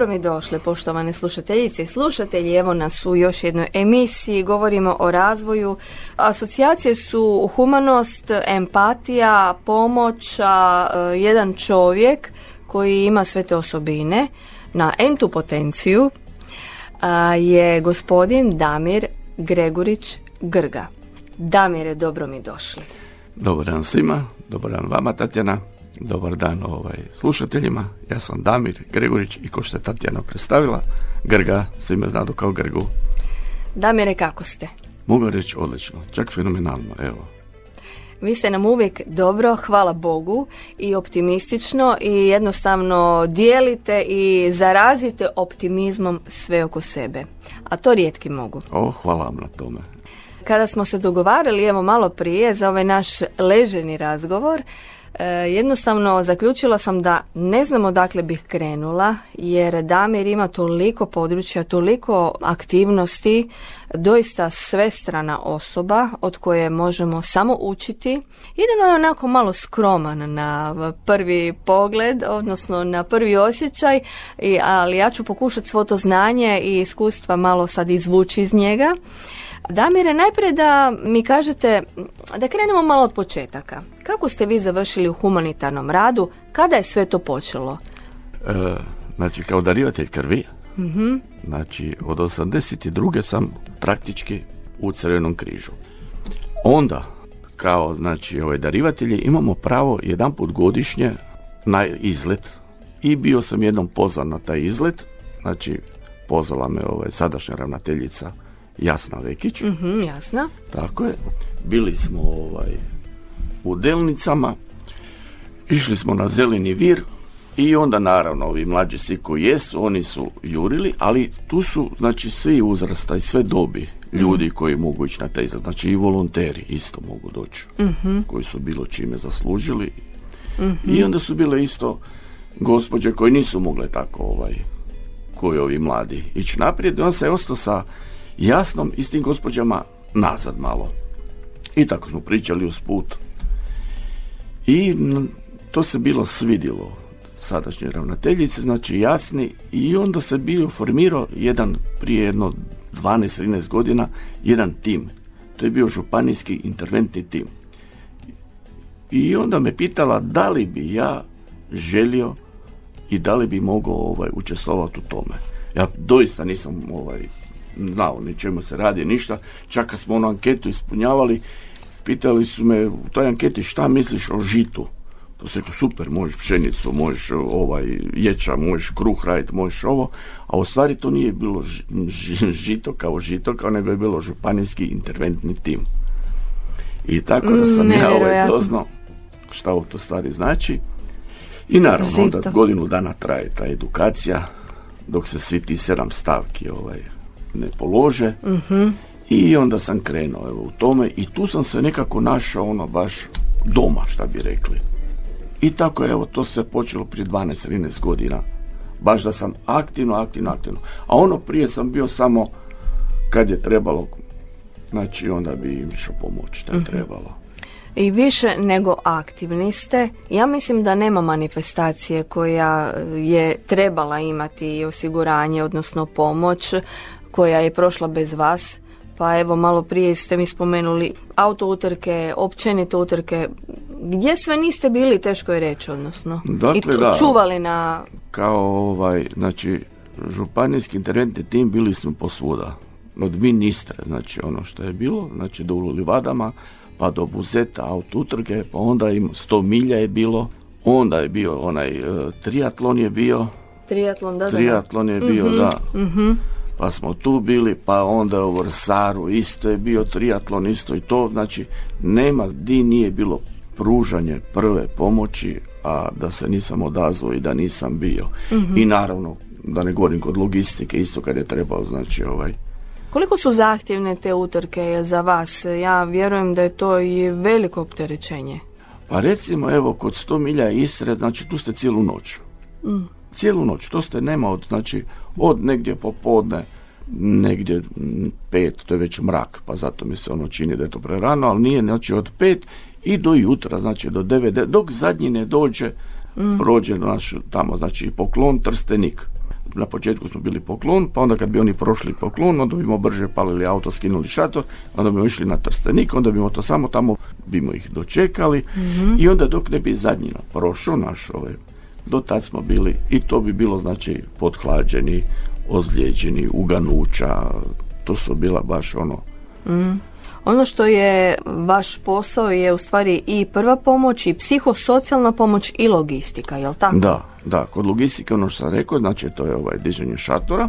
Dobro mi došle, poštovane slušateljice i slušatelji. Evo nas u još jednoj emisiji. Govorimo o razvoju. Asocijacije su humanost, empatija, pomoć, e, jedan čovjek koji ima sve te osobine na entu potenciju je gospodin Damir Gregurić Grga. Damire, dobro mi došli. Dobar dan svima, dobar dan vama Tatjana, dobar dan ovaj, slušateljima. Ja sam Damir Gregorić i ko što je Tatjana predstavila, Grga, svi me znadu kao Grgu. Damire, kako ste? Mogu reći odlično, čak fenomenalno, evo. Vi ste nam uvijek dobro, hvala Bogu, i optimistično i jednostavno dijelite i zarazite optimizmom sve oko sebe. A to rijetki mogu. O, hvala vam na tome. Kada smo se dogovarali, evo malo prije, za ovaj naš leženi razgovor, e, jednostavno zaključila sam da ne znam odakle bih krenula, jer Damir ima toliko područja, toliko aktivnosti, doista svestrana osoba od koje možemo samo učiti. Jedino je onako malo skroman na prvi pogled, odnosno na prvi osjećaj, ali ja ću pokušati svo to znanje i iskustva malo sad izvući iz njega. Damire, najprije da mi kažete, da krenemo malo od početaka. Kako ste vi završili u humanitarnom radu? Kada je sve to počelo? E, znači, kao darivatelj krvi, znači, od 82. sam praktički u Crvenom križu. Onda, kao, znači, ovaj darivatelji, imamo pravo jedan put godišnje na izlet. I bio sam jednom pozvan na taj izlet, znači, pozvala me ovaj, sadašnja ravnateljica Jasna Vekić. Mhm, jasno. Tako je. Bili smo ovaj, u Delnicama, išli smo na zeleni vir i onda naravno ovi mlađi svi koji jesu, oni su jurili, ali tu su znači svi uzrasta i sve dobi ljudi koji mogu ići na taj izlet. Znači i volonteri isto mogu doći, koji su bilo čime zaslužili. I onda su bile isto gospođe koji nisu mogle tako ovaj, koji ovi mladi ići naprijed. I on se je ostao sa jasnom i s tim gospođama nazad malo. I tako smo pričali uz put. I to se bilo svidjelo sadašnjoj ravnateljici, znači jasni, i onda se bio formirao jedan prije jedno 12-13 godina, jedan tim. To je bio županijski interventni tim. I onda me pitala da li bi ja želio i da li bi mogao ovaj, učestvovati u tome. Ja doista nisam ovaj, znao ni čemu se radi, ništa. Čak kad smo onu anketu ispunjavali, pitali su me u toj anketi šta misliš o žitu. Pa sam rekao, super, možeš pšenicu, možeš ovaj, ječa, možeš kruh raditi, možeš ovo, a u stvari to nije bilo ži- ži- žito kao žito, kao nego je bilo županijski interventni tim. I tako da sam Mm, ja ovaj doznao šta ovo to stvari znači. I naravno, onda godinu dana traje ta edukacija, dok se svi ti sedam stavki ovaj, ne polože. I onda sam krenuo evo, u tome i tu sam se nekako našao ono baš doma, šta bi rekli. I tako evo, to se počelo prije 12-13 godina. Baš da sam aktivno, aktivno, aktivno. A ono prije sam bio samo kad je trebalo, znači onda bi im išao pomoć, da je trebalo. I više nego aktivni ste. Ja mislim da nema manifestacije koja je trebala imati osiguranje, odnosno pomoć, koja je prošla bez vas. Pa evo, malo prije ste mi spomenuli auto utrke, općenito utrke. Gdje sve niste bili, teško je reći, odnosno. Dakle, I da. čuvali na... kao ovaj, znači, županijski interventni tim bili smo posvuda. Od ministra, znači ono što je bilo, znači do u Livadama, pa do Buzeta, autoutrke, pa onda im 100 milja je bilo, onda je bio onaj e, triatlon je bio, Triatlon, da, triatlon je bio, da. Pa smo tu bili, pa onda u Vrsaru isto je bio triatlon, isto i to, znači nema di nije bilo pružanje prve pomoći, a da se nisam odazvao i da nisam bio. I naravno, da ne govorim kod logistike, isto kad je trebao, znači ovaj, Koliko su zahtjevne te utrke za vas? Ja vjerujem da je to i veliko opterećenje. Pa recimo, evo, kod 100 milja Istre, znači tu ste cijelu noć. Cijelu noć, to ste nema od, znači, od negdje popodne, negdje pet, to je već mrak, pa zato mi se ono čini da je to prerano, ali nije, znači od pet i do jutra, znači do devet, de- dok zadnji ne dođe, prođe naš tamo, znači poklon, trstenik. Na početku smo bili poklon, pa onda kad bi oni prošli poklon, onda bimo brže palili auto, skinuli šator, onda bimo išli na trstenik, onda bimo to samo tamo, bimo ih dočekali. I onda dok ne bi zadnji prošao naš ovaj, do tad smo bili i to bi bilo znači pothlađeni, ozlijeđeni, uganuća, to su bila baš ono, Ono što je vaš posao je u stvari i prva pomoć i psihosocijalna pomoć i logistika, jel tako? Da, da, kod logistike ono što sam rekao, znači to je ovaj dižanje šatora,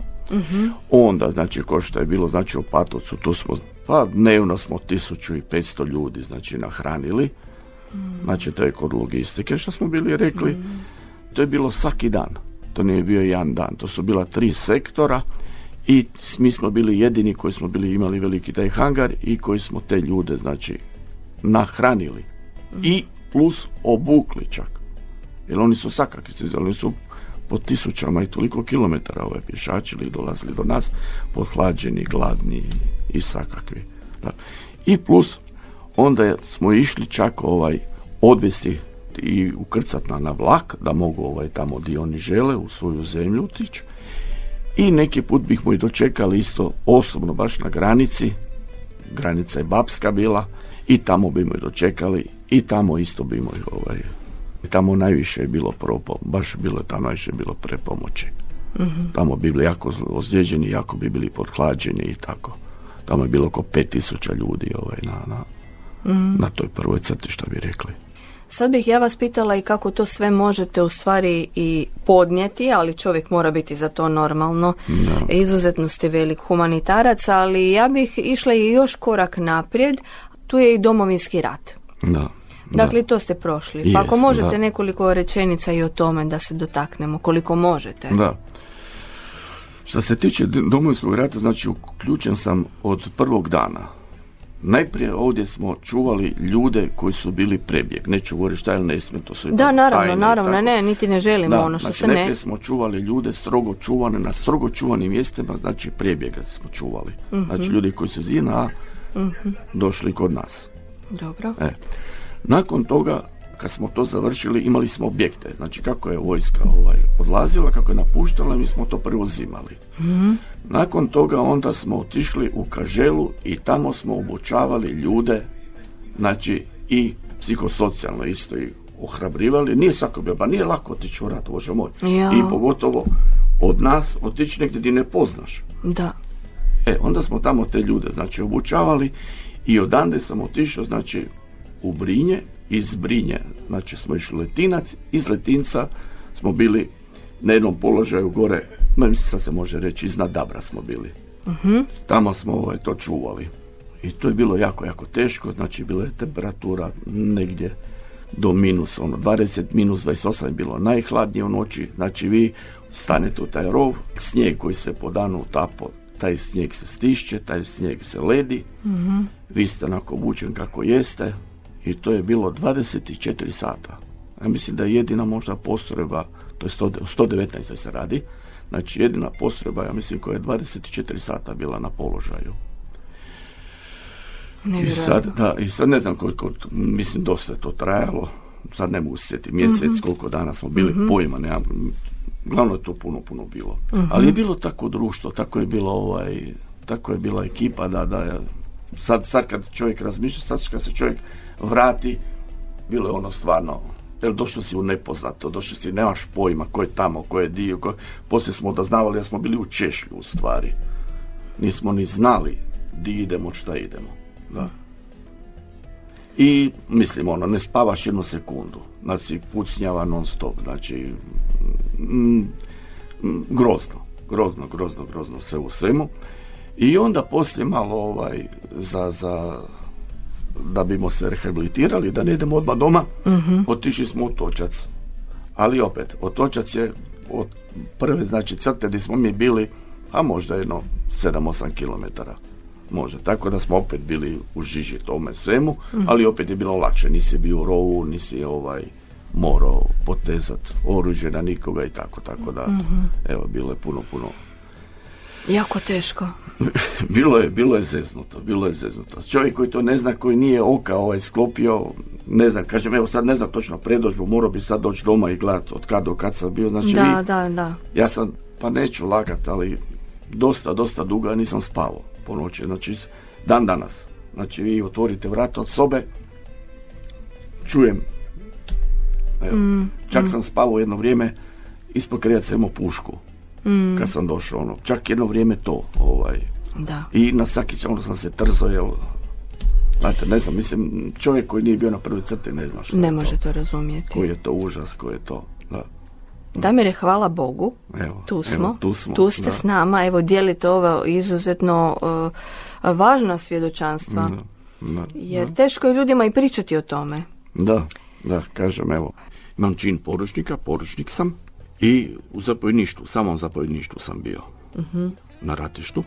onda znači ko što je bilo znači u Patovcu, tu smo, pa dnevno smo 1500 ljudi znači nahranili, znači to je kod logistike što smo bili rekli, to je bilo svaki dan, to nije bio jedan dan, to su bila tri sektora i mi smo bili jedini koji smo bili imali veliki taj hangar i koji smo te ljude znači nahranili. I plus obukli čak. Jer oni su sakaki se oni su po tisućama i toliko kilometara ovaj, pješačili i dolazili do nas podhlađeni, gladni i sakakvi. I plus onda smo išli čak ovaj odvesti i ukrcat na, na vlak da mogu ovaj tamo gdje oni žele u svoju zemlju otići i neki put bih mu i dočekali isto osobno baš na granici granica je Babska bila i tamo bi mu i dočekali i tamo isto bi mu i, ovaj i tamo najviše je bilo propo, baš bilo je tamo najviše bilo prepomoći. Tamo bi bili jako zl- ozlijeđeni, jako bi bili podhlađeni i tako. Tamo je bilo oko 5000 ljudi ovaj, na, na, na toj prvoj crti, što bi rekli. Sad bih ja vas pitala i kako to sve možete u stvari i podnijeti, ali čovjek mora biti za to normalno. Izuzetno ste velik humanitarac, ali ja bih išla i još korak naprijed, tu je i domovinski rat. Da. Dakle, to ste prošli. Pa ako Jest, možete da. nekoliko rečenica i o tome da se dotaknemo, koliko možete. Da. Što se tiče domovinskog rata, znači uključen sam od prvog dana. Najprije ovdje smo čuvali ljude koji su bili prebjeg. Neću govoriti šta je ne smije, to su ipak Da, naravno, tajne naravno, tako. ne, niti ne želimo Da, ono što znači, se ne... najprije smo čuvali ljude strogo čuvane na strogo čuvanim mjestima, znači prebjega smo čuvali. Mhm. Znači ljudi koji su iz JNA došli kod nas. Dobro. E. Nakon toga, kad smo to završili, imali smo objekte. Znači kako je vojska ovaj, odlazila, kako je napuštala, mi smo to preuzimali. Nakon toga onda smo otišli u Kaželu i tamo smo obučavali ljude, znači i psihosocijalno isto i ohrabrivali. Nije svako bio, pa nije lako otići u rat, bože moj. Ja. I pogotovo od nas otići negdje gdje ne poznaš. Da. E, onda smo tamo te ljude, znači, obučavali i odande sam otišao, znači, u Brinje, iz Brinje, znači, smo išli Letinac, iz Letinca smo bili na jednom položaju gore, mislim, sad se može reći, iznad Dabra smo bili. Tamo smo ovaj, to čuvali. I to je bilo jako, jako teško, znači, bila je temperatura negdje do minus, ono, 20, minus 28 je bilo najhladnije u noći, znači vi stanete u taj rov, snijeg koji se po danu utapo, taj snijeg se stišće, taj snijeg se ledi, vi ste onako obučen kako jeste i to je bilo 24 sata. Ja mislim da je jedina možda postrojba, to je 100 119 se radi, znači jedina postrojba, ja mislim koja je 24 sata bila na položaju. I sad, da, I sad ne znam koliko, mislim dosta je to trajalo, sad ne mogu se sjetiti mjesec, koliko dana smo bili, pojma nemam, glavno je to puno, puno bilo. Ali je bilo tako društvo, tako je bilo ovaj, tako je bila ekipa da, da je, sad, sad kad čovjek razmišlja, sad kad se čovjek vrati, bilo je ono stvarno, jer došao si u nepoznato, došao si, nemaš pojma ko je tamo, ko je dio, ko, poslije smo doznavali da smo bili u Češlju u stvari. Nismo ni znali di idemo, šta idemo. Da. I mislim ono, ne spavaš jednu sekundu. Znači pucnjava non stop, znači mm, mm, grozno, grozno, grozno, grozno sve u svemu. I onda poslije malo ovaj za, za da bimo se rehabilitirali, da ne idemo odmah doma, otišli smo u Točac. Ali opet, Otočac je od prve znači crte gdje smo mi bili, a možda jedno 7-8 kilometara. može. Tako da smo opet bili u žiži tome svemu, ali opet je bilo lakše. Nisi bio u rovu, nisi ovaj morao potezat oružje na nikoga i tako, tako da, evo, bilo je puno, puno Jako teško. bilo je, bilo je zeznuto, bilo je zeznuto. Čovjek koji to ne zna, koji nije oka ovaj sklopio, ne znam, kažem, evo sad ne znam točno predođbu, morao bi sad doći doma i gledati od kad do kad sam bio, znači Da, vi- da, da. ja sam, pa neću lagat, ali dosta, dosta dugo nisam spavao po noći, znači dan danas. Znači vi otvorite vrata od sobe, čujem, evo, čak sam spavao jedno vrijeme, ispod krevet sam imao pušku, kad sam došao, ono, čak jedno vrijeme to, ovaj, Da. i na svaki ono sam se trzao, jel, znate, ne znam, mislim, čovjek koji nije bio na prvoj crti ne zna što Ne je može to, to razumjeti. koji je to užas, koji je to, da. Damire, hvala Bogu. Evo, Tu evo, smo. tu smo, ste da. s nama. Evo, dijelite ovo izuzetno uh, važna svjedočanstva. Da, Jer teško je ljudima i pričati o tome. Da, da, kažem, evo. Imam čin poručnika, poručnik sam i u zapovjedništvu, samom zapovjedništvu sam bio na ratištu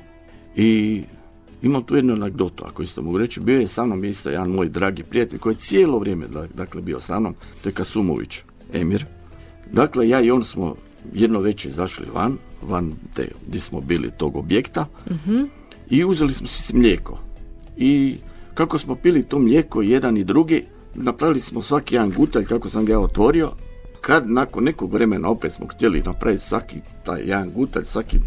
i imam tu jednu anegdotu, ako isto mogu reći. Bio je sa mnom isto jedan moj dragi prijatelj koji je cijelo vrijeme da- dakle, bio sa mnom, to je Kasumović, Emir. Dakle, ja i on smo jedno večer izašli van, van te, gdje smo bili tog objekta i uzeli smo si mlijeko. I kako smo pili to mlijeko jedan i drugi, napravili smo svaki jedan gutalj kako sam ga ja otvorio. Kad nakon nekog vremena opet smo htjeli napraviti svaki taj jedan gutalj, svaki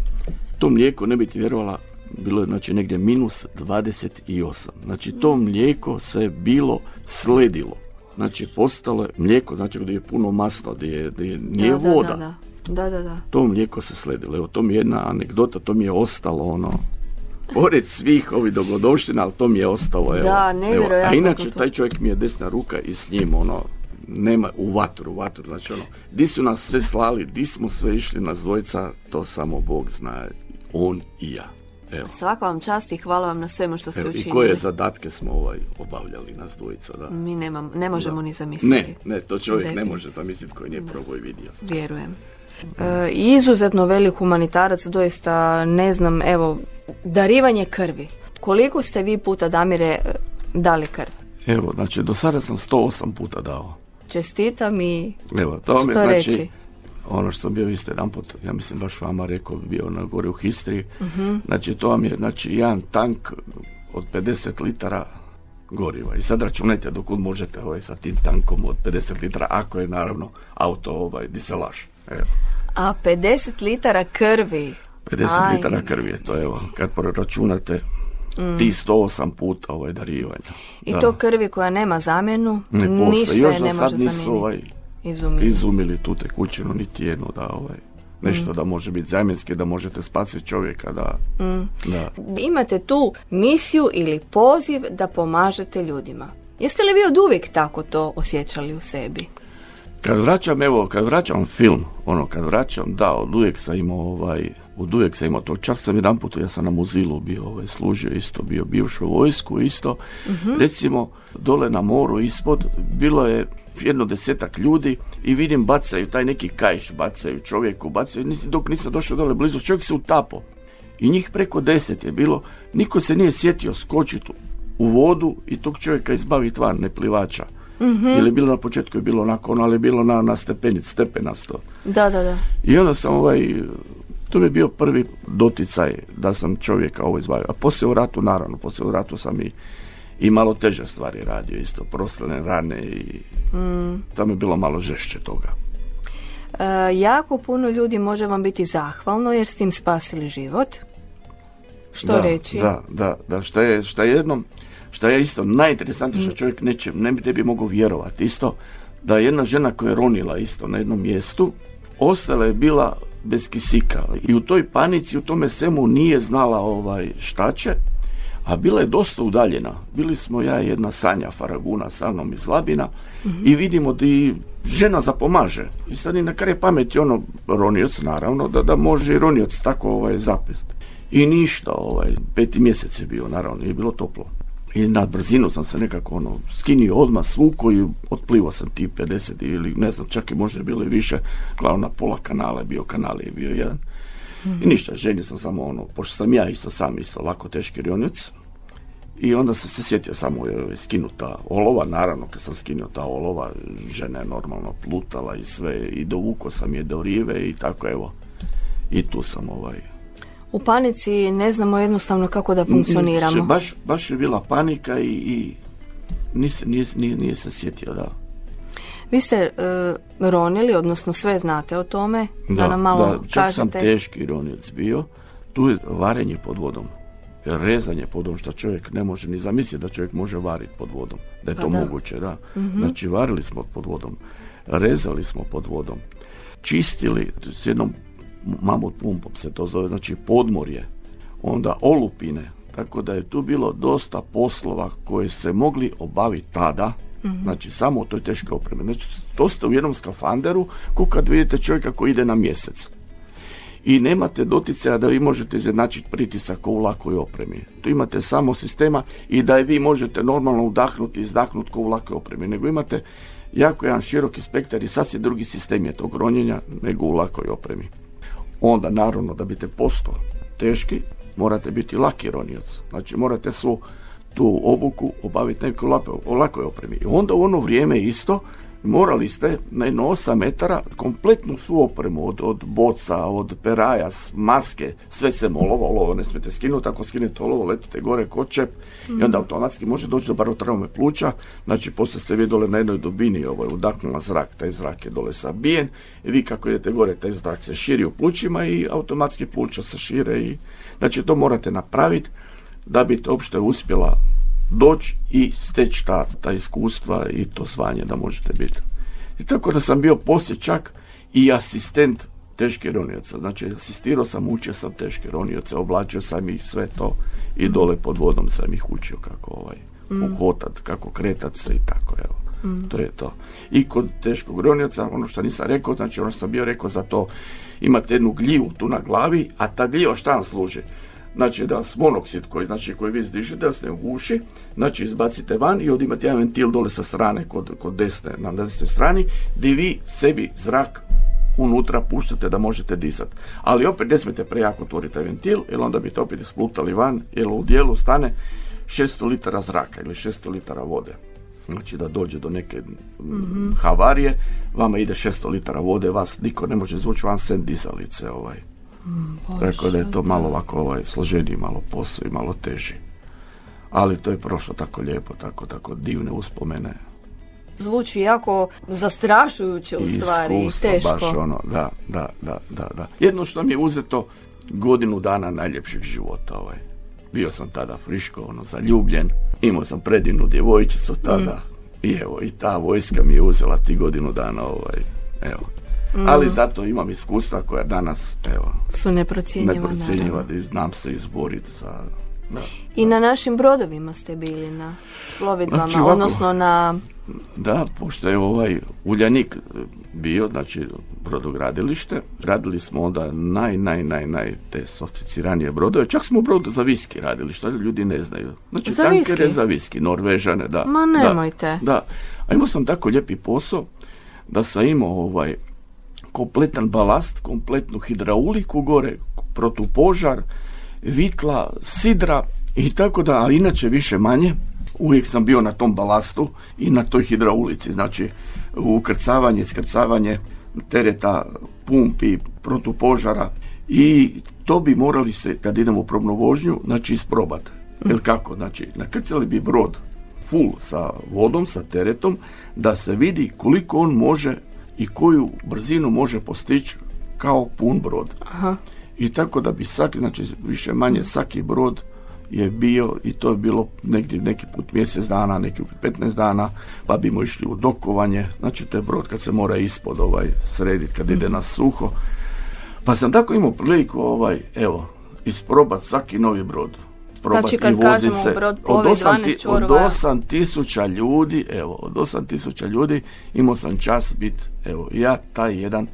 to mlijeko, ne bi ti vjerovala, bilo je znači negdje minus 28. Znači to mlijeko se bilo sledilo. Znači postalo je mlijeko, znači gdje je puno masla, gdje, je- gdje je- nije da, da, voda Da, da, da. da, da. to mlijeko se sledilo. Evo, to mi je jedna anegdota, to mi je ostalo ono, pored svih ovih dogodovština, ali to mi je ostalo. Evo, Da, evo. nevjerojatno A inače, taj čovjek mi je desna ruka i s njim, ono, nema u vatru, vatru, znači ono, di su nas sve slali, di smo sve išli nas dvojica, to samo Bog zna, on i ja. Evo. Svaka vam čast i hvala vam na svemu što ste Evo, I učinili. koje zadatke smo ovaj obavljali nas dvojica, da. Mi nemam, ne možemo Da. ni zamisliti. Ne, ne, to čovjek ne može zamisliti koji nije probao i vidio. Vjerujem. E, izuzetno velik humanitarac, doista ne znam, evo, darivanje krvi. Koliko ste vi puta, Damire, e, dali krv? Evo, znači, do sada sam 108 puta dao. Čestitam i Evo, to mi Što je znači, reći? ono što sam bio isto jedan put, ja mislim baš vama rekao, bio na gore u Histriji, znači to vam je znači jedan tank od 50 litara goriva. I sad računajte dokud možete ovaj, sa tim tankom od 50 litara, ako je naravno auto ovaj, di se laže. Evo, A 50 litara krvi. 50 Aj. litara krvi je to, evo, kad proračunate ti 108 puta ovaj darivanja. I Da. to krvi koja nema zamjenu, Ne ništa Još je ne sad može nisu zamijeniti. ovaj, Izumili. izumili tu tekućinu niti jednu da ovaj nešto da može biti zamjenski da možete spasiti čovjeka da, da Imate tu misiju ili poziv da pomažete ljudima. Jeste li vi od uvijek tako to osjećali u sebi? kad vraćam evo kad vraćam film ono kad vraćam da od uvijek sam imao ovaj od uvijek sam imao to. Čak sam jedan put ja sam na muzilu bio ovaj, služio isto bio bivšu vojsku isto. Recimo dole na moru ispod bilo je jedno desetak ljudi i vidim bacaju taj neki kajš bacaju čovjeku bacaju nisi, dok nisam došao dole blizu čovjek se utapo. I njih preko deset je bilo niko se nije sjetio skočiti u vodu i tog čovjeka izbaviti van neplivača ili je bilo na početku je bilo onako ono, ali je bilo na, na stepenic, stepenasto. Da, da, da. I onda sam ovaj, to je bio prvi doticaj da sam čovjeka ovo izbavio. A poslije u ratu, naravno, poslije u ratu sam i, i malo teže stvari radio isto, proslene rane i tamo je bilo malo žešće toga. E, jako puno ljudi može vam biti zahvalno jer s tim spasili život. Što da, reći? Da, da, da, šta je, šta je jednom, šta je isto najinteresantnije što čovjek neće, ne, bi- ne bi mogao vjerovati isto, da je jedna žena koja je ronila isto na jednom mjestu, ostala je bila bez kisika i u toj panici, u tome svemu nije znala ovaj šta će, a bila je dosta udaljena. Bili smo ja i jedna Sanja Faraguna sa mnom iz Labina i vidimo da i žena zapomaže. I sad i na kraj pameti ono ronioc naravno da, da može i ronioc tako ovaj zapest. I ništa, ovaj, peti mjesec je bio, naravno, nije bilo toplo. I na brzinu sam se nekako ono, skinio odmah svuko i otplivao sam ti 50 ili ne znam, čak i možda je bilo i više, glavno na pola kanala je bio, kanal je bio jedan. I ništa, želio sam samo ono, pošto sam ja isto sam isto lako teški rionjac, I onda sam se sjetio samo skinuta olova, naravno kad sam skinuo ta olova, žena je normalno plutala i sve i dovuko sam je do rive i tako evo. I tu sam ovaj... U panici ne znamo jednostavno kako da funkcioniramo. Baš, baš je bila panika i, i nije, nije, nije se sjetio da vi ste e, ronili, odnosno sve znate o tome, da, da nam malo da, čak sam teški ronioc bio. Tu je varenje pod vodom. Rezanje pod vodom, što čovjek ne može ni zamisliti da čovjek može variti pod vodom. Da je pa to moguće, da. mm Znači, varili smo pod vodom. Rezali smo pod vodom. Čistili s jednom mamut pumpom se to zove, znači podmorje. Onda olupine. Tako da je tu bilo dosta poslova koje se mogli obaviti tada, mm Znači, samo u toj teškoj opremi. Znači, to ste u jednom skafanderu, ko kad vidite čovjeka koji ide na mjesec. I nemate doticaja da vi možete izjednačiti pritisak u lakoj opremi. Tu imate samo sistema i da je vi možete normalno udahnuti i izdahnuti ko u lakoj opremi. Nego imate jako jedan široki spektar i sasvim drugi sistem je tog ronjenja nego u lakoj opremi. Onda, naravno, da biste posto teški, morate biti laki ronioc. Znači, morate svu tu obuku obaviti neku o lakoj opremi. I onda u ono vrijeme isto morali ste na jedno 8 metara kompletnu svu opremu od, od boca, od peraja, maske, sve se olovo, olovo ne smijete skinuti, ako skinete olovo letite gore ko čep i onda automatski može doći do barotraume pluća, znači poslije ste vi dole na jednoj dubini ovo je udahnula zrak, taj zrak je dole sabijen i vi kako idete gore taj zrak se širi u plućima i automatski pluća se šire i znači to morate napraviti da bi to uopšte uspjela doći i steći ta, ta iskustva i to zvanje da možete biti. I tako da sam bio poslije čak i asistent teške ronioca. Znači, asistirao sam, učio sam teške ronioce, oblačio sam ih sve to i dole pod vodom sam ih učio kako ovaj, mm. uhotat, kako kretat se i tako, evo. Mm. To je to. I kod teškog ronioca, ono što nisam rekao, znači ono što sam bio rekao za to, imate jednu gljivu tu na glavi, a ta gljiva šta vam služi? Znači da monoksid koji, znači, koji vi zdižete, da se ne uguši, znači izbacite van i ovdje imate jedan ventil dole sa strane, kod, kod desne, na desnoj strani, gdje vi sebi zrak unutra puštate da možete disati. Ali opet ne smijete prejako otvoriti taj ventil, jer onda biste opet isplutali van, jer u dijelu stane 600 litara zraka ili 600 litara vode. Znači da dođe do neke mm havarije, vama ide 600 litara vode, vas niko ne može zvući van sen dizalice. Ovaj. Tako da je to malo ovako ovaj, složeniji, malo posao i malo teži. Ali to je prošlo tako lijepo, tako, tako divne uspomene. Zvuči jako zastrašujuće u stvari i teško. baš ono, da, da, da, da, da. Jedno što mi je uzeto godinu dana najljepšeg života ovaj. Bio sam tada friško, ono, zaljubljen. Imao sam predivnu djevojčicu tada. Mm. I evo, i ta vojska mi je uzela ti godinu dana, ovaj, evo, Mm. Ali zato imam iskustva koja danas, evo, su neprocjenjiva, i znam se izboriti za... Da, I na našim brodovima ste bili na plovidbama, znači, odnosno na... Da, pošto je ovaj Uljanik bio, znači brodogradilište, radili smo onda naj, naj, naj, naj te sofisticiranije brodove, čak smo brod za viski radili, što ljudi ne znaju. Znači za tankere za viski, Norvežane, da. Ma nemojte. Da, da. A imao sam tako lijepi posao da sam imao ovaj kompletan balast, kompletnu hidrauliku gore, protupožar, vitla, sidra i tako da, a inače više manje, uvijek sam bio na tom balastu i na toj hidraulici, znači ukrcavanje, iskrcavanje tereta, pumpi, protupožara i to bi morali se, kad idemo u probnu vožnju, znači isprobati. Jer kako? Znači, nakrcali bi brod full sa vodom, sa teretom, da se vidi koliko on može i koju brzinu može postići kao pun brod. Aha. I tako da bi svaki, znači više manje svaki brod je bio i to je bilo negdje neki put mjesec dana, neki put 15 dana, pa bimo išli u dokovanje, znači to je brod kad se mora ispod ovaj srediti, kad ide na suho. Pa sam tako imao priliku ovaj, evo, isprobati svaki novi brod probati znači, kad kažemo se. Brod od 8, od 8 tisuća ljudi, evo, od 8 tisuća ljudi imao sam čas biti, evo, ja taj jedan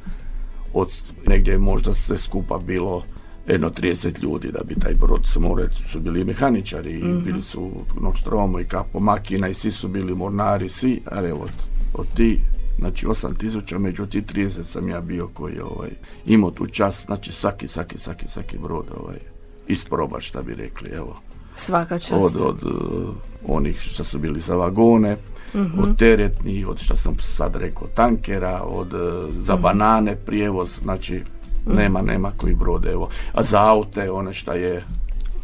od negdje možda sve skupa bilo jedno 30 ljudi da bi taj brod se more, su bili mehaničari, mm bili su Nostromo i Kapo Makina i svi su bili mornari, svi, ali evo, od, od ti znači 8000 među ti 30 sam ja bio koji ovaj, imao tu čas, znači svaki, svaki, svaki, svaki brod ovaj, isprobat šta bi rekli, evo. Svaka čast. od, od uh, onih što su bili za vagone, od teretnih, od što sam sad rekao tankera, od uh, za banane prijevoz, znači nema, nema koji brode, evo. A za aute, one šta je...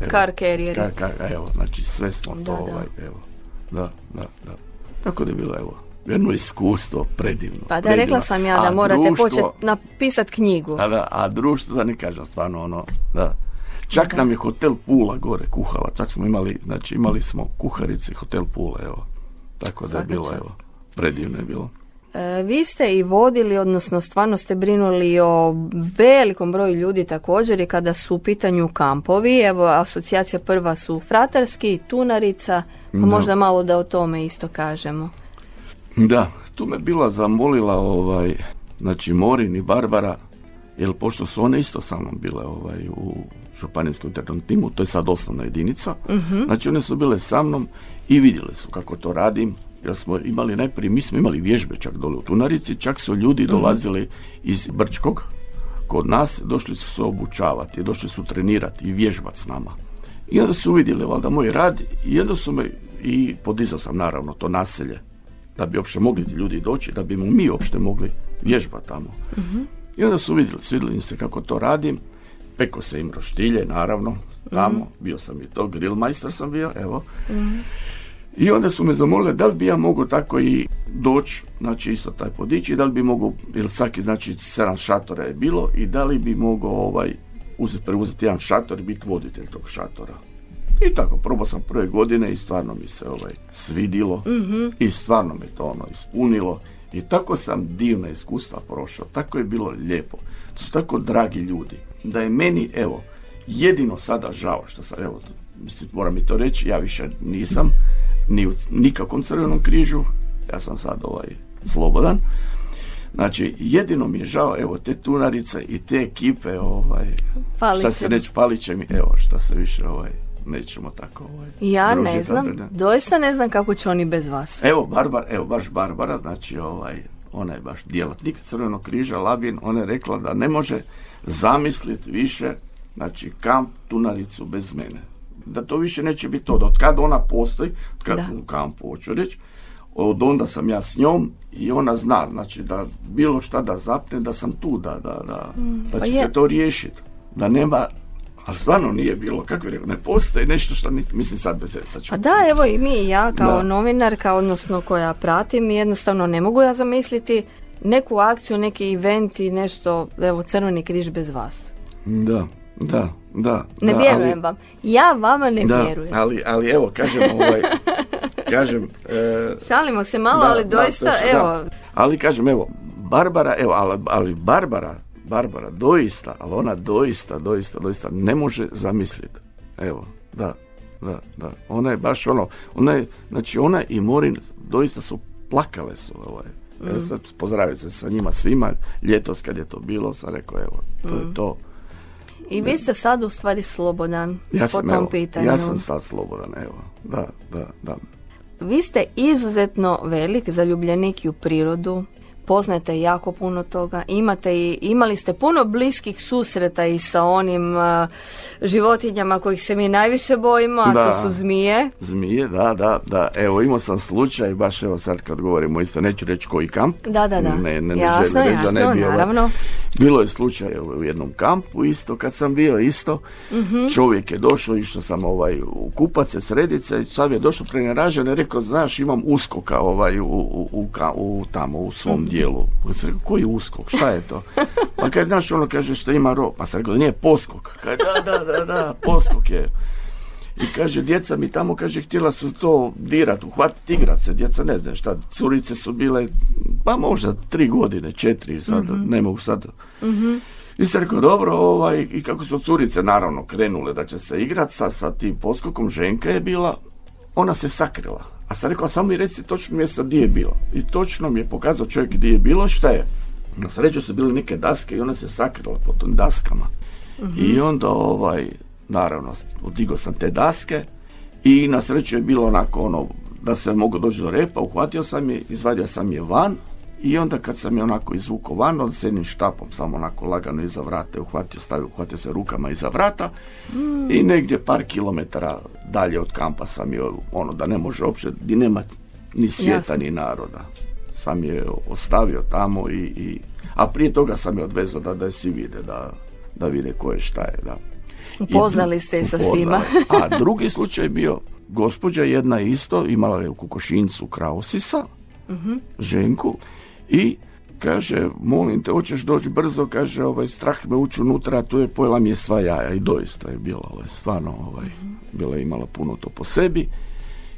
Evo, Car carrieri. Kar, kar- evo, znači sve smo Da, to, da. ovaj, evo. Da, da, da. Tako da je bilo, evo, jedno iskustvo predivno. Pa da, predivno. rekla sam ja da A morate društvo- početi napisat knjigu. a, da, a društvo, da ne kažem, stvarno ono, da. Čak nam je hotel Pula gore kuhala, čak smo imali, znači imali smo kuharice hotel Pula, evo. Tako da je bilo, čast. evo, predivno je bilo. E, vi ste i vodili, odnosno stvarno ste brinuli o velikom broju ljudi također i kada su u pitanju kampovi. Evo, asocijacija prva su Fratarski, Tunarica, pa Da. možda malo da o tome isto kažemo. Da, tu me bila zamolila ovaj, znači Morin i Barbara, jer pošto su one isto sa mnom bile ovaj, u županijskom internom timu, to je sad osnovna jedinica, znači one su bile sa mnom i vidjele su kako to radim, jer smo imali najprije, mi smo imali vježbe čak dole u Tunarici, čak su ljudi dolazili iz Brčkog, kod nas, došli su se obučavati, došli su trenirati i vježbati s nama. I onda su vidjeli valjda moj rad i onda su me, i podizao sam naravno to naselje, da bi uopće mogli ljudi doći, da bi mu mi uopće mogli vježbati tamo. I onda su vidjeli, svidjeli im se kako to radim, peko se im roštilje, naravno, tamo, bio sam i to, grillmeister sam bio, evo. I onda su me zamolili da li bi ja mogao tako i doći, znači isto taj podići, i da li bi mogao, jer svaki znači sedam šatora je bilo, i da li bi mogao ovaj, uzeti, preuzeti jedan šator i biti voditelj tog šatora. I tako, probao sam prve godine i stvarno mi se ovaj, svidilo i stvarno me to ono ispunilo i tako sam divna iskustva prošao, tako je bilo lijepo. To su tako dragi ljudi. Da je meni, evo, jedino sada žao što sam, evo, mislim, moram mi to reći, ja više nisam ni u nikakvom crvenom križu, ja sam sad ovaj slobodan. Znači, jedino mi je žao, evo, te tunarice i te ekipe, ovaj, šta se neće, paliće mi, evo, šta se više, ovaj, nećemo tako, ovaj, Ja ne znam, doista ne znam kako će oni bez vas. Evo, Barbar, evo, baš Barbara, znači, ovaj, ona je baš djelatnik Crvenog križa, Labin, ona je rekla da ne može zamisliti više, znači, kamp Tunaricu bez mene. Da to više neće biti to, od kad ona postoji, od kad u kampu, hoću reći, od onda sam ja s njom i ona zna, znači, da bilo šta da zapne, da sam tu, da, da, da, da pa će je. se to riješiti. Da nema, ali stvarno nije bilo, kako bi rekao, ne postoji nešto što, nis- mislim sad bez sad ću Pa da, evo i mi i ja kao Da. novinarka, odnosno koja pratim, jednostavno ne mogu ja zamisliti neku akciju, neki event i nešto, evo Crveni križ bez vas. Da, da, da. Ne da, vjerujem ali- vam. Ja vama ne da, vjerujem. ali, ali evo, kažem, ovaj, kažem, e, Šalimo se malo, da, ali doista, da. evo, Ali kažem, evo, Barbara, evo, ali, ali Barbara, Barbara doista, ali ona doista, doista, doista ne može zamisliti. Evo, da, da, da. Ona je baš ono, ona je, znači ona i Morin doista su plakale su, ovaj. Mm. Sad pozdravio se sa njima svima, ljetos kad je to bilo, sam rekao, evo, to Mm. je to. i vi ste sad u stvari slobodan Ja po sam, tom evo, pitanju. ja sam sad slobodan, evo, da, da, da. Vi ste izuzetno velik zaljubljenik u prirodu, poznajete jako puno toga, imate i, imali ste puno bliskih susreta i sa onim a, životinjama kojih se mi najviše bojimo, a Da. to su zmije. Zmije, da, da, da. Evo, imao sam slučaj, baš evo sad kad govorimo isto, neću reći koji kamp. Da, da, da. Ne, ne, ne jasno, želim reći da jasno, ne bi naravno. Bilo je slučaj u jednom kampu isto, kad sam bio isto, Mhm. čovjek je došao, išao sam ovaj, u kupace, sredice, i sad je došao preneražen i rekao, znaš, imam uskoka ovaj, u, u, u, u- tamo, u svom Mhm. dijelu. Pa sam rekao, koji uskok, šta je to? Pa kad znaš, ono kaže, što ima ro, pa sam rekao, nije poskok. Kaže, da, da, da, da, poskok je. I kaže, djeca mi tamo, kaže, htjela su to dirat, uhvatiti, igrat se, djeca ne znam šta, curice su bile, pa možda tri godine, četiri, sad, ne mogu sad. I sam rekao, dobro, ovaj, i kako su curice naravno krenule da će se igrat sa, sa tim poskokom, ženka je bila, ona se sakrila. A sam rekao, samo mi reci točno mjesto gdje je bilo. I točno mi je pokazao čovjek gdje je bilo, šta je. Na sreću su bile neke daske i ona se sakrila po tim daskama. I onda, ovaj, naravno, odigao sam te daske i na sreću je bilo onako ono, da se mogu doći do repa, uhvatio sam je, izvadio sam je van I onda kad sam je onako izvukao van, on s jednim štapom samo onako lagano iza vrata uhvatio, stavio, uhvatio se rukama iza vrata i negdje par kilometara dalje od kampa sam je ono da ne može uopće, di nema ni svijeta Jasno. ni naroda. Sam je ostavio tamo i, i a prije toga sam je odvezao da, da je svi vide, da, da vide ko je šta je, da. Upoznali ste je sa svima. A drugi slučaj je bio, gospođa jedna isto, imala je u Kukošincu Krausisa, ženku, i kaže, molim te, hoćeš doći brzo, kaže, ovaj, strah me ući unutra, a tu je pojela mi je sva jaja. I doista je bila, ovaj, stvarno, ovaj, bila je imala puno to po sebi.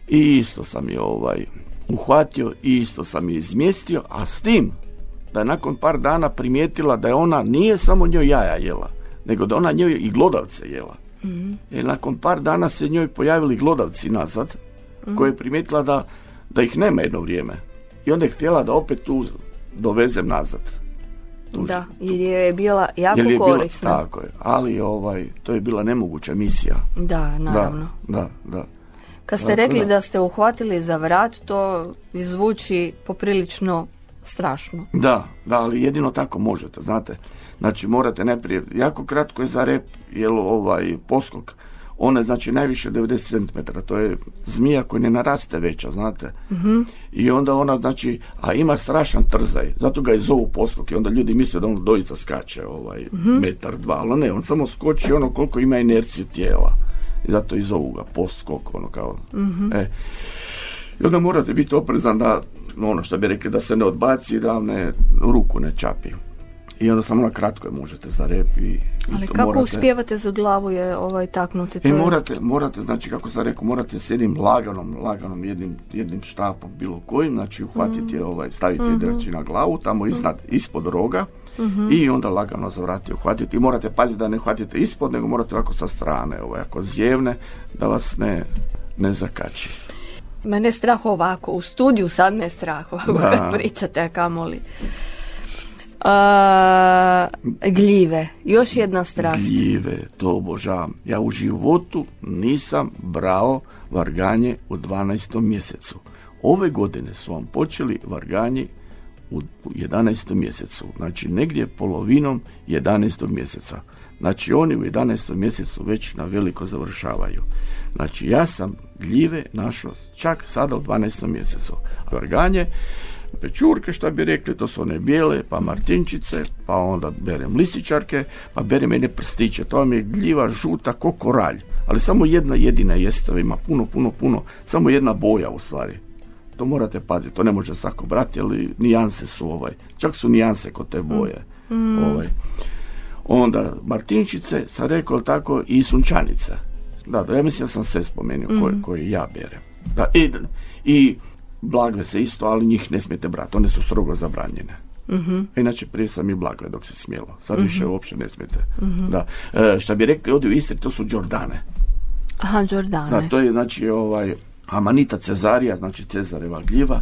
I isto sam je ovaj, uhvatio i isto sam je izmjestio, a s tim da je nakon par dana primijetila da je ona nije samo njoj jaja jela, nego da ona njoj i glodavce jela. I nakon par dana se njoj pojavili glodavci nazad, koje je primijetila da, da ih nema jedno vrijeme. I onda je htjela da opet tu dovezem nazad. Tu Da, jer je bila jako je bila- korisna. tako je, ali ovaj, to je bila nemoguća misija. Da, naravno. Da, da, da. Kad ste Tako rekli da. da ste uhvatili za vrat, to zvuči poprilično strašno. Da, da, ali jedino tako možete, znate. Znači morate najprije, jako kratko je za rep, jel ovaj poskok, ona je znači najviše 90 cm, to je zmija koja ne naraste veća, znate. I onda ona znači, a ima strašan trzaj, zato ga i zovu poskok i onda ljudi misle da on doista skače ovaj metar, dva, ali ne, on samo skoči ono koliko ima inerciju tijela. I zato i zovu ga poskok, ono kao. E, i onda morate biti oprezan da, ono što bi rekli, da se ne odbaci, da ne, ruku ne čapi. I onda samo na kratko je možete za rep i, i Ali to kako morate, uspijevate za glavu je ovaj taknuti? To I je- morate, morate, znači kako sam rekao, morate s jednim laganom, laganom jednim, jednim štapom bilo kojim, znači uhvatiti je, ovaj, staviti je znači na glavu, tamo iznad, ispod roga i onda lagano zavrati uhvatiti. I morate paziti da ne uhvatite ispod, nego morate ovako sa strane, ovaj, ako zjevne, da vas ne, ne zakači. Mene je strah ovako, u studiju sad me je strah ovako kad pričate, a kamoli. A, gljive, još jedna strast. Gljive, to obožavam. Ja u životu nisam brao varganje u 12. mjesecu. Ove godine su vam počeli varganji u u 11. mjesecu. Znači negdje polovinom 11. mjeseca. Znači oni u 11. mjesecu već na veliko završavaju. Znači ja sam gljive našao čak sada u 12. mjesecu. Varganje pečurke, što bi rekli, to su one bijele, pa martinčice, pa onda berem lisičarke, pa berem mene prstiće, to vam je gljiva žuta ko koralj, ali samo jedna jedina jeste, ima puno, puno, puno, samo jedna boja u stvari. To morate paziti, to ne može svako brati, ali nijanse su ovaj, čak su nijanse kod te boje. Ovaj. Onda martinčice, sam rekao tako, i sunčanice. Da, da, ja mislim da sam sve spomenuo koje, koje ja berem. Da, i, i blagve se isto, ali njih ne smijete brati, one su strogo zabranjene. Inače prije sam i blagve dok se smjelo, sad više uopće ne smijete. Da. E, šta bi rekli ovdje u Istri, to su Đordane. Aha, Đordane. Da, to je znači ovaj Amanita Cezarija, znači Cezareva gljiva,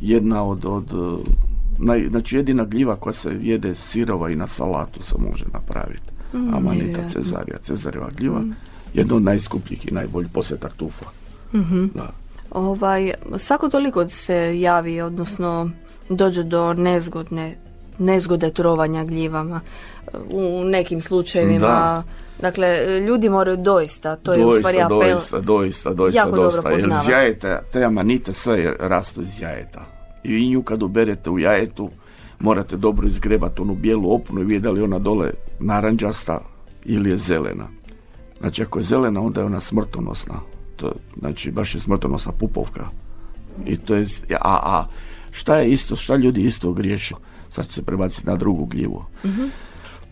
jedna od, od naj, znači jedina gljiva koja se jede sirova i na salatu se može napraviti. Amanita nevjerojatno. Cezarija, Cezareva gljiva, jedna od najskupljih i najboljih poslije tartufa. Da. Ovaj, svako toliko se javi, odnosno dođe do nezgodne nezgode trovanja gljivama u nekim slučajevima. Da. Dakle, ljudi moraju doista, to je u stvari doista, apel. doista, doista, doista, jako dobro dosta. Jer iz jajeta, te amanite sve rastu iz jajeta. I vi nju kad uberete u jajetu, morate dobro izgrebati onu bijelu opnu i vidjeti da li ona dole naranđasta ili je zelena. Znači, ako je zelena, onda je ona smrtonosna. To, znači, baš je smrtonosna pupovka. I to je, a, a šta je isto, šta ljudi isto griješe? Sad ću se prebaciti na drugu gljivu.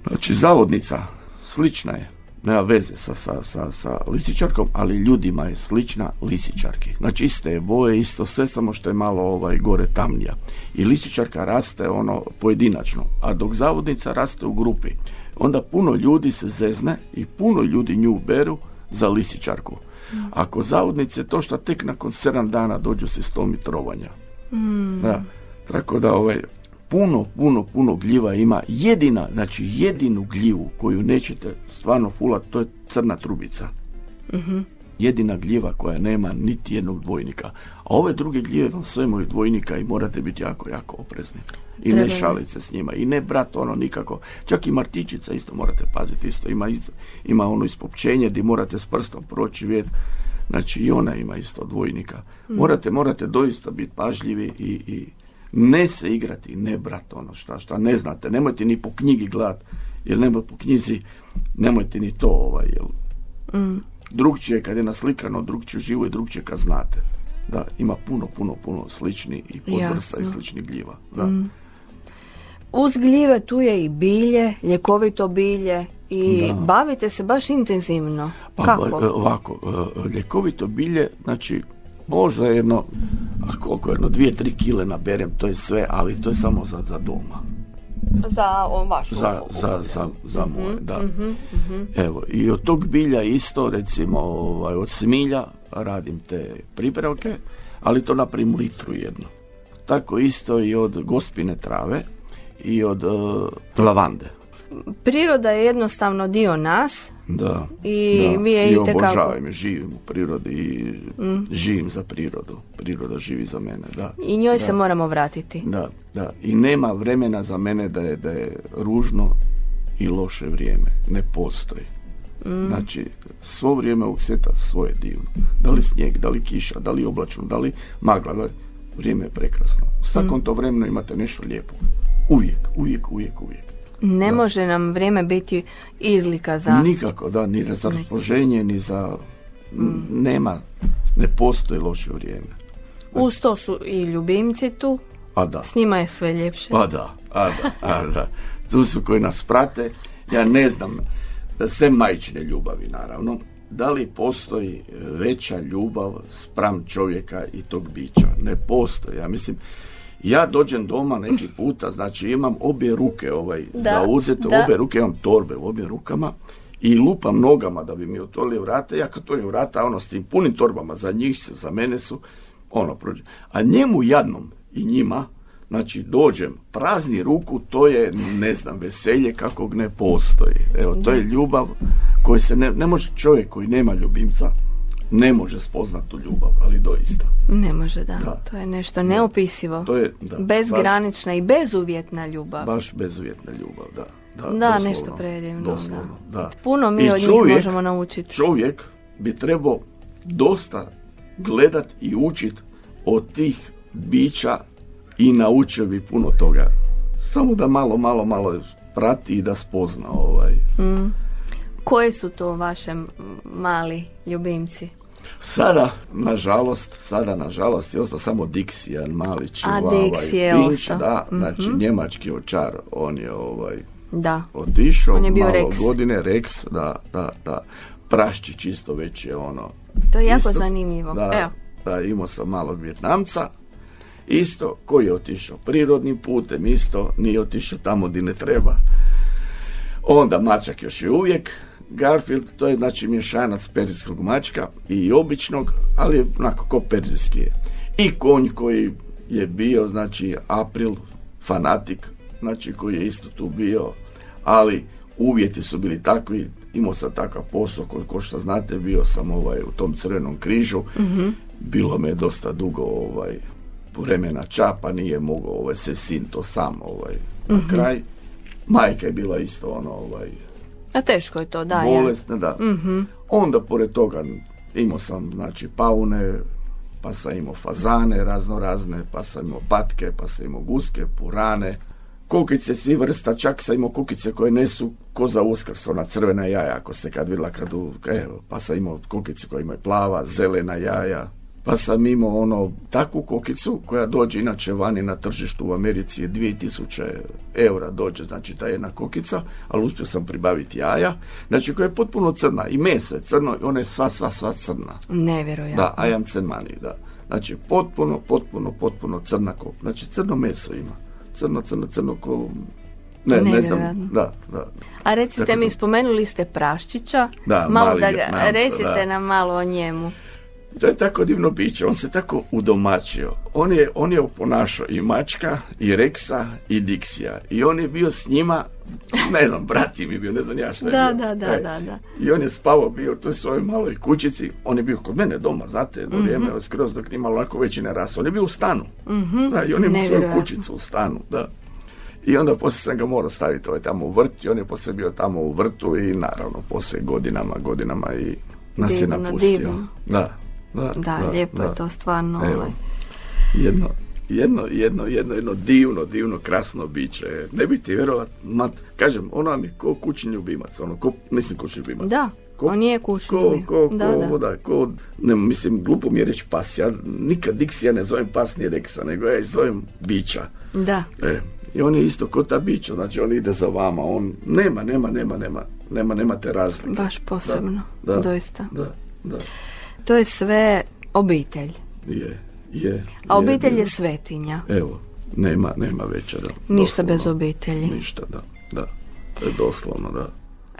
Znači, zavodnica slična je, nema veze sa, sa, sa, sa lisičarkom, ali ljudima je slična lisičarki. Znači, iste je boje, isto sve, samo što je malo ovaj, gore tamnija. I lisičarka raste ono pojedinačno, a dok zavodnica raste u grupi. Onda puno ljudi se zezne i puno ljudi nju beru za lisičarku. Ako zavodnice je to što tek nakon 7 dana dođu se stomi trovanja. Da. Tako da ovaj, puno, puno, puno gljiva ima. Jedina, znači jedinu gljivu koju nećete stvarno fulat, to je crna trubica. Jedina gljiva koja nema niti jednog dvojnika. A ove druge gljive vam sve imaju dvojnika i morate biti jako, jako oprezni. I Treba ne šalit se s njima. I ne brat ono nikako. Čak i Martičica isto morate paziti. Isto ima, ima ono ispopćenje gdje morate s prstom proći vjet. Znači i ona ima isto dvojnika. Morate, morate doista biti pažljivi i, i ne se igrati, ne brat ono šta, šta ne znate. Nemojte ni po knjigi gledat. Jer nema po knjizi, nemojte ni to ovaj, jel, drugčije kad je naslikano, drugčije živo i drugčije kad znate. Da, ima puno, puno, puno slični i podvrsta i sličnih gljiva. Da. Uz gljive tu je i bilje, ljekovito bilje i Da. bavite se baš intenzivno. Pa Kako? e, ovako, e, ljekovito bilje, znači možda jedno, a koliko jedno, dvije, tri kile naberem, to je sve, ali to je samo za, za doma. Za on vašu Za, za, za, za moje, da. Evo, i od tog bilja isto, recimo, ovaj, od smilja radim te pripravke, ali to napravim litru jednu. Tako isto i od gospine trave i od e, lavande. Priroda je jednostavno dio nas Da. i da. vi je I obožavam živim u prirodi i živim za prirodu. Priroda živi za mene, da. i njoj Da. se moramo vratiti. Da, da. I nema vremena za mene da je, da je ružno i loše vrijeme. Ne postoji. Znači, svo vrijeme ovog svijeta svoje divno. Da li snijeg, da li kiša, da li oblačno, da li magla, da li... vrijeme je prekrasno. U svakom to vremenu imate nešto lijepo. Uvijek, uvijek, uvijek, uvijek. Ne može nam vrijeme biti izlika za... Nikako, da, ni za raspoloženje, ni za... Nema, ne postoji loše vrijeme. Uz to su i ljubimci tu, A da. s njima je sve ljepše. Pa da, a da, a da. Tu su koji nas prate. Ja ne znam, sve majčine ljubavi naravno, da li postoji veća ljubav spram čovjeka i tog bića? Ne postoji. Ja mislim, ja dođem doma neki puta, znači imam obje ruke ovaj, Da, zauzete, da. obje ruke, imam torbe u obje rukama i lupam nogama da bi mi otvorili vrata. Ja kad otvorim vrata, ono s tim punim torbama, za njih su, za mene su, ono prođe. A njemu jadnom i njima, znači dođem prazni ruku, to je, ne znam, veselje kakvog ne postoji. Evo, to je ljubav koji se ne, ne može čovjek koji nema ljubimca, ne može spoznati tu ljubav, ali doista. Ne može, da. Da. To je nešto neopisivo. To je, da, Bezgranična i bezuvjetna ljubav. Baš bezuvjetna ljubav, da. Da, Da, doslovno, nešto predivno, Doslovno, da. Puno mi I od njih čovjek- možemo naučiti. Čovjek bi trebao dosta gledat i učit od tih bića i naučio bi puno toga. Samo da malo, malo, malo prati i da spozna ovaj. Koji su to vaše mali ljubimci? Sada, nažalost, sada, nažalost, je ostao samo Dixi, jedan mali čivava je pinč, da, znači njemački očar, on je ovaj, Da. otišao, On je bio malo Rex. godine, Rex, da, da, da, praščić isto već je ono, To je jako Isto- zanimljivo. Da, Evo. da, imao sam malog Vjetnamca, isto, koji je otišao prirodnim putem, isto, nije otišao tamo gdje ne treba. Onda mačak još je uvijek, Garfield, to je znači mješanac perzijskog mačka i običnog, ali onako ko perzijski je. I konj koji je bio, znači April, fanatik, znači koji je isto tu bio, ali uvjeti su bili takvi, imao sam takav posao, koliko što znate, bio sam ovaj, u tom crvenom križu, bilo me dosta dugo ovaj, vremena čapa, nije mogao ovaj, se sin to sam ovaj, na kraj. Majka je bila isto ono, ovaj, A teško je to, da. ja. bolesna, da. Onda pored toga imao sam znači paune, pa sam imao fazane razno razne, pa sam imao patke, pa sam imao guske, purane, kukice svi vrsta, čak sam imao kukice koje nesu ko za uskrs, ona crvena jaja, ako se kad vidjela kad u, evo, pa sam imao kukice koje imaju plava, zelena jaja, pa sam imao ono takvu kokicu koja dođe inače vani na tržištu u Americi je 2000 eura dođe, znači ta jedna kokica, ali uspio sam pribaviti jaja, znači koja je potpuno crna i meso je crno i ona je sva, sva, sva crna. Nevjerojatno. Da, I am crmani, da. Znači potpuno, potpuno, potpuno crna ko, znači crno meso ima. Crno, crno, crno ko... Ne, ne znam, da, da. A recite Tako mi, to- spomenuli ste praščića. Da, malo mali da ga, recite da. nam malo o njemu. To je tako divno biće, on se tako udomačio. On je, on je oponašao i mačka, i Reksa, i Diksija. I on je bio s njima, ne znam, brat im je bio, ne znam ja šta je Da, bio. da, da, E, da, da. I on je spavao bio u toj svojoj maloj kućici. On je bio kod mene doma, znate, jedno vrijeme, skroz dok nije imalo onako veći ne ras. On je bio u stanu. Da, I on je imao svoju kućicu u stanu, da. I onda poslije sam ga morao staviti ovaj tamo u vrt i on je poslije bio tamo u vrtu i naravno poslije godinama, godinama i nas je Divno, napustio. divno. Da, da, Da, lijepo je to stvarno. Evo. ovaj. Jedno, jedno, jedno, jedno, jedno divno, divno, krasno biće. Ne bi ti vjerovat, mat, kažem, ono vam je ko kućni ljubimac, ono, ko, mislim kućni ljubimac. Da, Ko- on je kućni Ko, ljubim. ko, Da, ko, da. da, ko, ne, mislim, glupo mi je reći pas, ja nikad Dixija ne zovem pas ni Reksa, nego ja ih zovem bića. Da. E, I on je isto ko ta bića, znači on ide za vama, on nema, nema, nema, nema, nema, nemate razlike. Baš posebno, Da, da, doista. Da, da, To je sve obitelj. je, je. A obitelj je je. svetinja. Evo, nema, nema večera. Ništa doslovno. bez obitelji. Ništa, da, da. To je doslovno, da.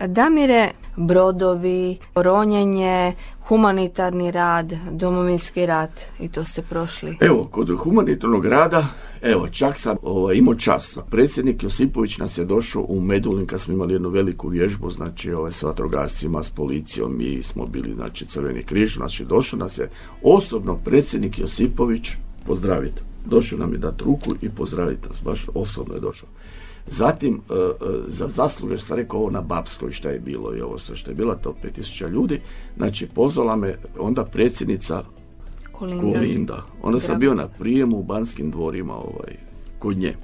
Damire, brodovi, ronjenje, humanitarni rad, domovinski rat i to ste prošli. Evo, kod humanitarnog rada, evo, čak sam ovaj, imao čast. Predsjednik Josipović nas je došao u Medulin kad smo imali jednu veliku vježbu, znači ovaj, s vatrogascima, s policijom, mi smo bili, znači, Crveni križ, znači došao nas je osobno predsjednik Josipović pozdraviti. Došao nam je dati ruku i pozdraviti nas, baš osobno je došao. Zatim, e, e, za zasluge, sam rekao ovo na Babskoj šta je bilo i ovo sve što je bilo, to 5000 ljudi, znači pozvala me onda predsjednica Kolinda. Kolinda. Onda sam bio na prijemu u Banskim dvorima ovaj, kod nje.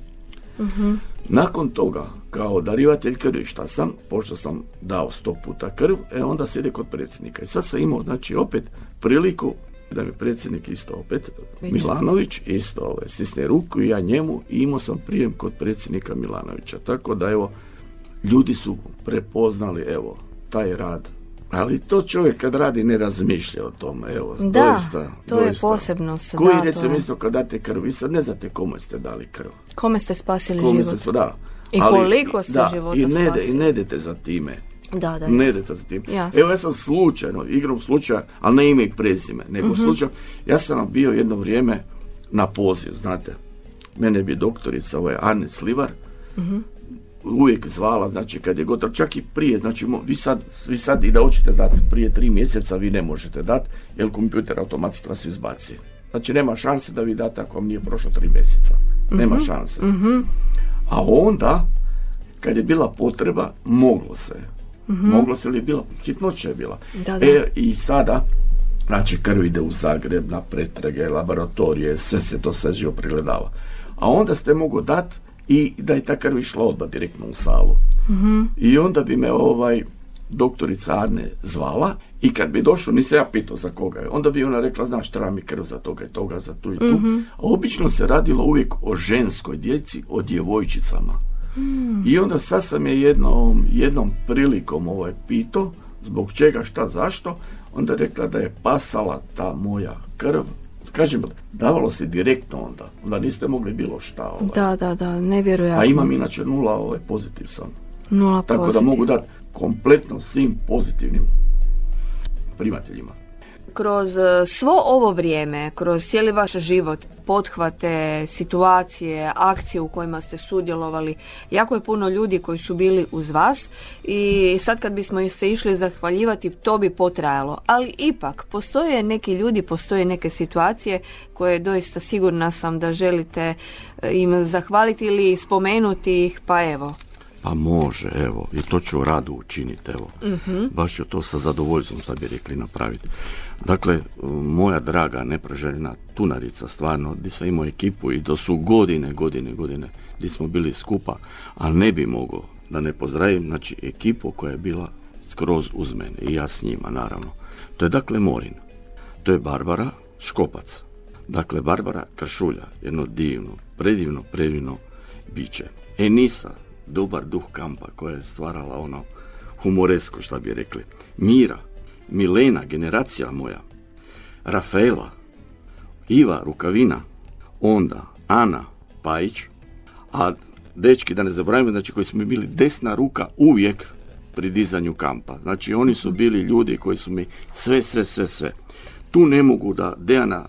Nakon toga, kao darivatelj krvi šta sam, pošto sam dao sto puta krv, e onda sjede kod predsjednika. I sad sam imao, znači, opet priliku da mi predsjednik isto opet. Milanović, isto ovaj, stisne ruku i ja njemu i imao sam prijem kod predsjednika Milanovića. Tako da, evo, ljudi su prepoznali, evo, taj rad. Ali to čovjek kad radi ne razmišlja o tome, evo, Da, doista. to je doista. posebnost, Koji da, recimo je. isto kad date krv, vi sad ne znate kome ste dali krv. Kome ste spasili Kome život? sve da. I koliko ste da, života i ne, spasili. I ne idete za time. Da, da, ne idete za tim. Jasno. Evo ja sam slučajno, igrom slučaja, ali ne ime i prezime, nego Mhm. slučaj, ja sam bio jedno vrijeme na poziv, znate. Mene bi doktorica, ovaj Arne Slivar, Mhm. Uvijek zvala, znači kad je gotovo, čak i prije, znači vi sad, vi sad i da hoćete dati prije tri mjeseca, vi ne možete dati, jer kompjuter automatski vas izbaci. Znači nema šanse da vi date ako vam nije prošlo tri mjeseca. Nema Mhm. šanse. A onda, kad je bila potreba, moglo se. Moglo se ili je bila, hitnoća je bila. Da, da. E, i sada, znači krv ide u Zagreb na pretrage, laboratorije, sve se to sve živo pregledava. A onda ste mogu dat i da je ta krv išla odmah direktno u salu. I onda bi me ovaj doktorica Arne zvala i kad bi došao, nisam ja pitao za koga je, onda bi ona rekla, znaš, treba mi krv za toga i toga, za tu i tu. A obično se radilo uvijek o ženskoj djeci, o djevojčicama. I onda sad sam je jednom, jednom prilikom ovaj pitao, zbog čega, šta, zašto, onda je rekla da je pasala ta moja krv. Kažem, davalo se direktno onda, onda niste mogli bilo šta. Ovaj. Da, da, da, nevjerojatno. A imam inače nula ovaj, pozitiv sam. Nula Tako da pozitiv. mogu dati kompletno svim pozitivnim primateljima. Kroz e, svo ovo vrijeme, kroz cijeli vaš život, pothvate, situacije, akcije u kojima ste sudjelovali, jako je puno ljudi koji su bili uz vas i sad kad bismo se išli zahvaljivati, to bi potrajalo. Ali ipak, postoje neki ljudi, postoje neke situacije koje doista sigurna sam da želite e, im zahvaliti ili spomenuti ih, pa evo. Pa može, evo, i to ću rado učiniti, evo. Mhm. Baš ću to sa zadovoljstvom, sad bi rekli, napraviti. Dakle, moja draga, neproželjena tunarica, stvarno, di sam imao ekipu i to su godine, godine, godine, di smo bili skupa, a ne bi mogao da ne pozdravim, znači, ekipu koja je bila skroz uz mene i ja s njima, naravno. To je dakle Morin, to je Barbara Škopac, dakle Barbara Kršulja, jedno divno, predivno, predivno biće. Enisa, dobar duh kampa koja je stvarala ono humoresko, šta bi rekli. Mira, Milena, generacija moja, Rafaela, Iva, Rukavina, onda Ana, Pajić, a dečki, da ne zaboravimo, znači koji smo bili desna ruka uvijek pri dizanju kampa. Znači oni su bili ljudi koji su mi sve, sve, sve, sve. Tu ne mogu da Dejana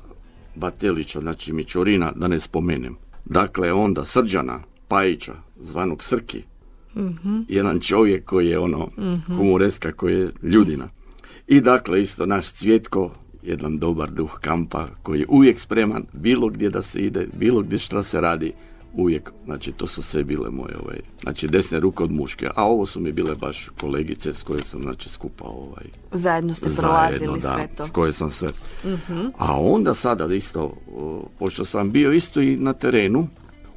Batelića, znači Mičorina, da ne spomenem. Dakle, onda Srđana Pajića, zvanog Srki, jedan čovjek koji je ono humoreska, koji je ljudina. I dakle isto naš Cvjetko, jedan dobar duh kampa koji je uvijek spreman bilo gdje da se ide, bilo gdje što se radi, uvijek, znači to su sve bile moje, ovaj, znači desne ruke od muške, a ovo su mi bile baš kolegice s koje sam, znači, skupa, ovaj, Zajedno ste zajedno, prolazili da, sve to. s koje sam sve. A onda sada isto, pošto sam bio isto i na terenu,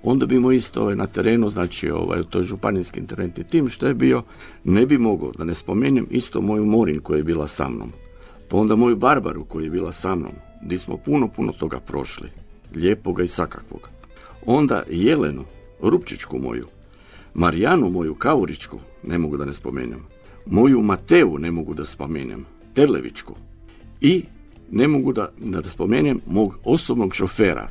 onda bi mu isto ovaj, na terenu, znači ovaj, to je županijski interventni tim što je bio, ne bi mogao, da ne spomenem, isto moju Morin koja je bila sa mnom. Pa onda moju Barbaru koja je bila sa mnom, gdje smo puno, puno toga prošli. Lijepoga i sakakvoga. Onda Jelenu, Rupčićku moju, Marijanu moju Kavuričku, ne mogu da ne spomenem. Moju Matevu ne mogu da spomenem. Terlevičku. I ne mogu da, da spomenem mog osobnog šofera.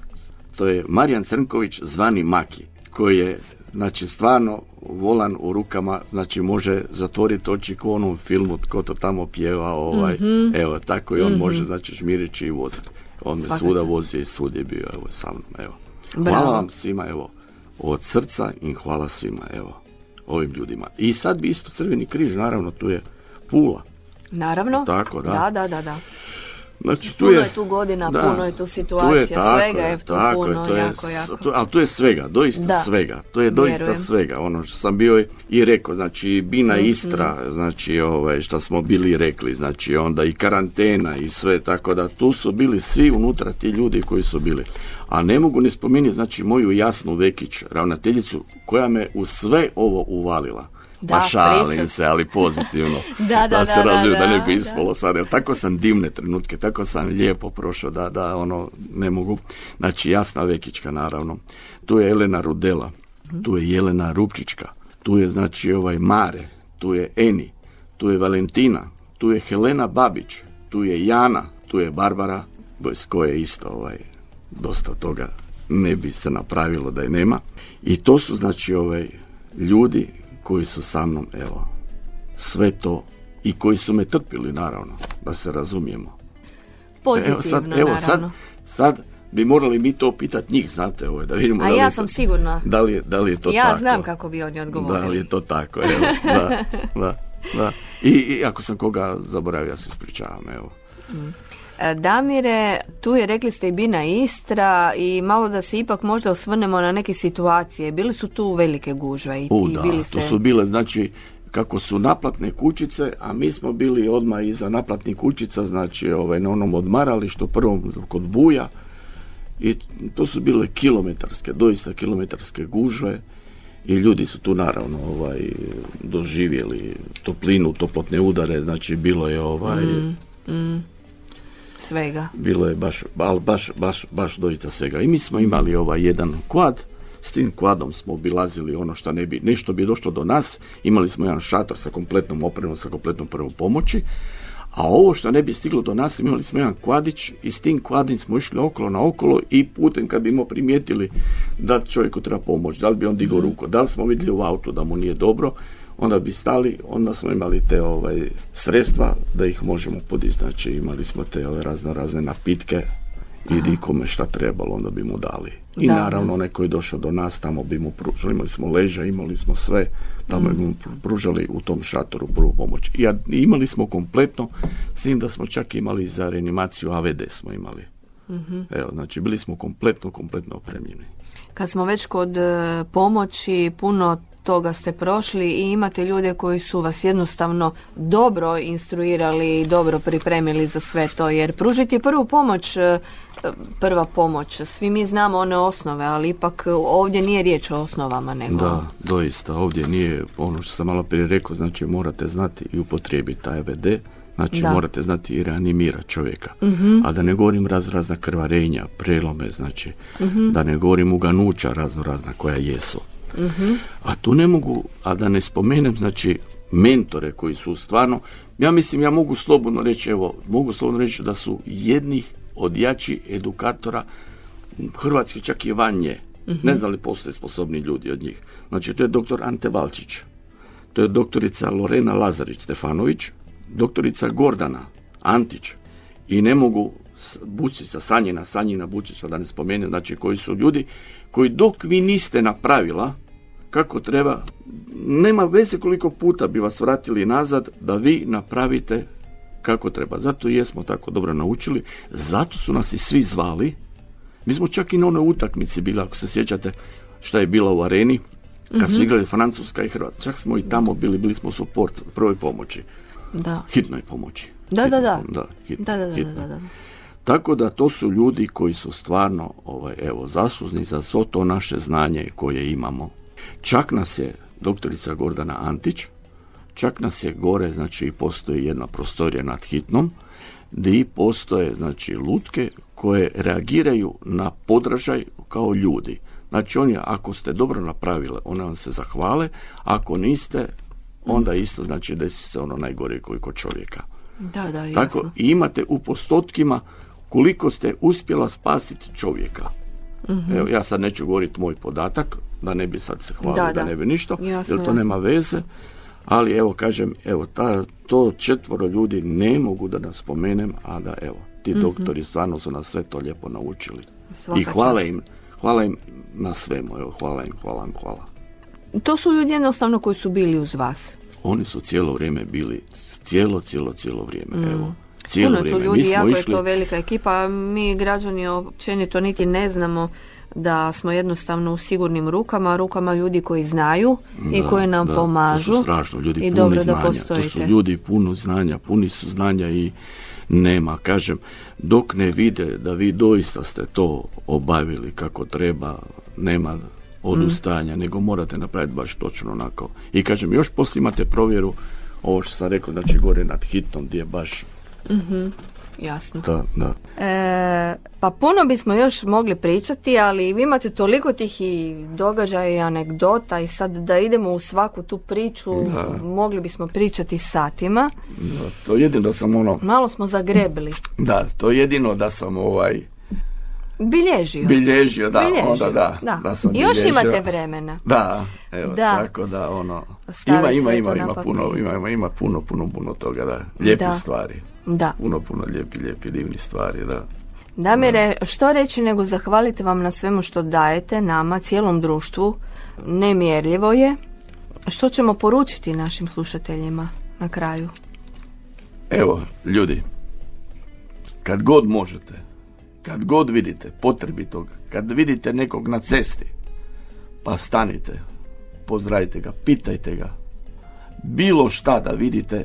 To je Marijan Crnković zvani Maki, koji je znači stvarno volan u rukama, znači može zatvoriti oči ko onom filmu tko to tamo pjeva, ovaj, evo tako i on može znači žmirići i voziti. On me svuda vozio i svud je bio evo sa mnom, evo. Bravo. Hvala vam svima, evo, od srca i hvala svima, evo, ovim ljudima. I sad bi isto Crveni križ, naravno, tu je Pula. Naravno. Tako, da. Da, da, da, da. Znači, tu Puno je, je tu godina, da, puno je tu tu situacija, tako svega je tu tako puno, to je jako, s- jako. tu- ali tu je svega, doista Da. svega. To je doista Vjerujem. svega. Ono što sam bio i rekao, znači Bina Mhm. Istra, znači ovaj, što smo bili rekli, znači onda i karantena i sve, tako da tu su bili svi unutra ti ljudi koji su bili. A ne mogu ni spomenuti, znači moju Jasnu Vekić, ravnateljicu, koja me u sve ovo uvalila. Da, pa šalim pričat. se, ali pozitivno. Da, da, se da, da, da, ne bi da. ispalo sad. Jer tako sam divne trenutke, tako sam lijepo prošao da, da ono ne mogu. Znači Jasna Vekićka naravno. Tu je Elena Rudela, tu je Jelena Rupčićka, tu je znači ovaj Mare, tu je Eni, tu je Valentina, tu je Helena Babić, tu je Jana, tu je Barbara, bez koje isto ovaj, dosta toga ne bi se napravilo da je nema. I to su znači ovaj ljudi koji su sa mnom, evo, sve to i koji su me trpili naravno, da se razumijemo. Pozitivno, evo sad, evo sad, naravno. sad bi morali mi to pitati njih, znate, ovaj, da vidimo A da li ja sam to, sigurna. Da li da li je to ja tako. znam kako bi oni odgovorili. Da li je to tako, evo, da, da, da. I, I ako sam koga zaboravio, ja se ispričavam, evo. E, Damire, tu je rekli ste i Bina Istra i malo da se ipak možda osvrnemo na neke situacije. Bili su tu velike gužve i, U, i da, bili to ste... su bile, znači, kako su naplatne kućice, a mi smo bili odmah iza naplatnih kućica, znači ovaj, na onom odmaralištu prvom kod Buja i to su bile kilometarske, doista kilometarske gužve i ljudi su tu naravno ovaj, doživjeli toplinu, toplotne udare, znači bilo je ovaj, Svega. bilo je baš, al baš, baš, baš doista svega. I mi smo imali ovaj jedan kvad, s tim kvadom smo obilazili ono što ne bi, nešto bi došlo do nas, imali smo jedan šator sa kompletnom opremom, sa kompletnom prvom pomoći, a ovo što ne bi stiglo do nas, imali smo jedan kvadić i s tim kvadim smo išli okolo na okolo i putem kad bimo primijetili da čovjeku treba pomoć, da li bi on digao ruku, da li smo vidjeli u autu da mu nije dobro, onda bi stali, onda smo imali te ovaj, sredstva da ih možemo podići. Znači imali smo te ove razno razne napitke i di kome šta trebalo, onda bi mu dali. I Da, naravno onaj koji je došao do nas, tamo bi mu pružali, imali smo leža, imali smo sve, tamo bi mu pru- pružali u tom šatoru prvu pomoć. I, imali smo kompletno, s tim da smo čak imali za reanimaciju AVD smo imali. Evo, znači bili smo kompletno, kompletno opremljeni. Kad smo već kod e, pomoći, puno toga ste prošli i imate ljude koji su vas jednostavno dobro instruirali i dobro pripremili za sve to. Jer pružiti prvu pomoć, e, prva pomoć, svi mi znamo one osnove, ali ipak ovdje nije riječ o osnovama nego... Da, doista, ovdje nije ono što sam malo prije rekao, znači morate znati i upotrijebiti taj EVD, znači Da. morate znati i reanimirati čovjeka. A da ne govorim raz razna krvarenja, prelome, znači da ne govorim uganuća razno razna koja jesu. A tu ne mogu, a da ne spomenem, znači mentore koji su stvarno, ja mislim, ja mogu slobodno reći, evo, mogu slobodno reći da su jednih od jačih edukatora Hrvatski čak i van nje. Ne znam li postoje sposobni ljudi od njih. Znači, to je doktor Ante Valčić, to je doktorica Lorena Lazarić Stefanović, doktorica Gordana Antić i ne mogu Bučica, Sanjina, Sanjina Bučića, da ne spomenem, znači koji su ljudi koji dok vi niste napravila kako treba, nema veze koliko puta bi vas vratili nazad da vi napravite kako treba. Zato jesmo tako dobro naučili, zato su nas i svi zvali. Mi smo čak i na onoj utakmici bili, ako se sjećate, šta je bila u areni, kad su igrali Francuska i Hrvatska. Čak smo i tamo bili, bili smo suport prvoj pomoći, Da. hitnoj pomoći. Da, da, Hitnoj da. da, Da, da, da, da. Tako da to su ljudi koji su stvarno ovaj, evo, zaslužni za svo to naše znanje koje imamo. Čak nas je doktorica Gordana Antić, čak nas je gore, znači postoji jedna prostorija nad hitnom, gdje postoje znači lutke koje reagiraju na podražaj kao ljudi. Znači oni ako ste dobro napravile, one vam se zahvale, ako niste, onda isto znači desi se ono najgore koji kod čovjeka. Da, da, jasno. Tako imate u postotkima koliko ste uspjela spasiti čovjeka. Mhm. Evo, ja sad neću govoriti moj podatak, da ne bi sad se hvalio, Da, da, da. ne bi ništa, Jasno, jer to jasno. nema veze. Ali evo, kažem, evo, ta, to četvoro ljudi ne mogu da nas spomenem, a da evo, ti doktori stvarno su nas sve to lijepo naučili. Svaka I hvala čast. im, hvala im na svemu, evo, hvala im, hvala im, hvala. To su ljudi jednostavno koji su bili uz vas. Oni su cijelo vrijeme bili, cijelo, cijelo, cijelo vrijeme, evo. Cijelo Mm. Puno je tu vrijeme. ljudi, Mi smo jako išli, je to velika ekipa. Mi građani općenito niti ne znamo da smo jednostavno u sigurnim rukama, rukama ljudi koji znaju i Da, koji nam da, pomažu. To su strašno, ljudi I puni dobro da znanja. To postojite. su ljudi puno znanja, puni su znanja i nema, kažem, dok ne vide da vi doista ste to obavili kako treba, nema odustajanja, nego morate napraviti baš točno onako. I kažem, još poslije imate provjeru, ovo što sam rekao, znači gore nad hitnom, gdje je baš, Jasno. da, da. E, pa puno bismo još mogli pričati, ali vi imate toliko tih i događaja i anegdota i sad da idemo u svaku tu priču, mogli bismo pričati satima. da. To jedino da sam ono, Malo smo zagrebili. da, to jedino da sam ovaj, Bilježio. bilježio, da, Bilježio, onda da, da. da sam Još bilježio. imate vremena. Da, evo, Da. tako da ono, Stavit ima, ima, ima, ima puno, ima, ima, ima puno, puno, puno toga, da, lijepi Da. stvari, Da. puno, puno lijepi, lijepi, divni stvari, da. Damire, što reći nego zahvaliti vam na svemu što dajete nama, cijelom društvu. Nemjerljivo je. Što ćemo poručiti našim slušateljima na kraju? Evo, ljudi, kad god možete, kad god vidite potrebitog, kad vidite nekog na cesti, pa stanite, pozdravite ga, pitajte ga, bilo šta da vidite,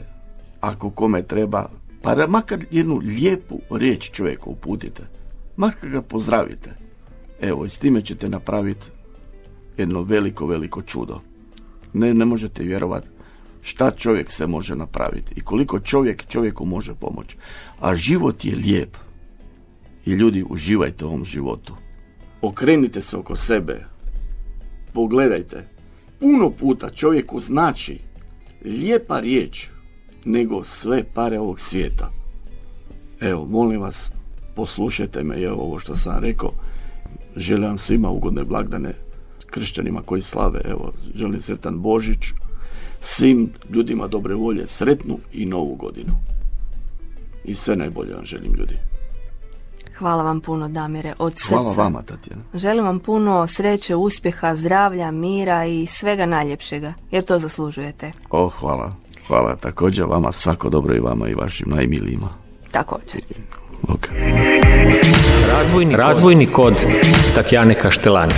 ako kome treba, pa makar jednu lijepu riječ čovjeku uputite, makar ga pozdravite. Evo, i s time ćete napraviti jedno veliko, veliko čudo. Ne, ne možete vjerovati šta čovjek se može napraviti i koliko čovjek čovjeku može pomoći. A život je lijep. I ljudi, uživajte u ovom životu. Okrenite se oko sebe. Pogledajte. Puno puta čovjeku znači lijepa riječ nego sve pare ovog svijeta. Evo, molim vas, poslušajte me, evo ovo što sam rekao. Želim svima ugodne blagdane kršćanima koji slave, evo, želim sretan Božić, svim ljudima dobre volje, sretnu i novu godinu. I sve najbolje vam želim ljudi. Hvala vam puno, Damire, od srca. Hvala vama, Tatjana. Želim vam puno sreće, uspjeha, zdravlja, mira i svega najljepšega, jer to zaslužujete. O, hvala. Hvala također vama, svako dobro i vama i vašim najmilijima. Također. Bog. Razvojni, Razvojni kod Tatjane Kaštelani.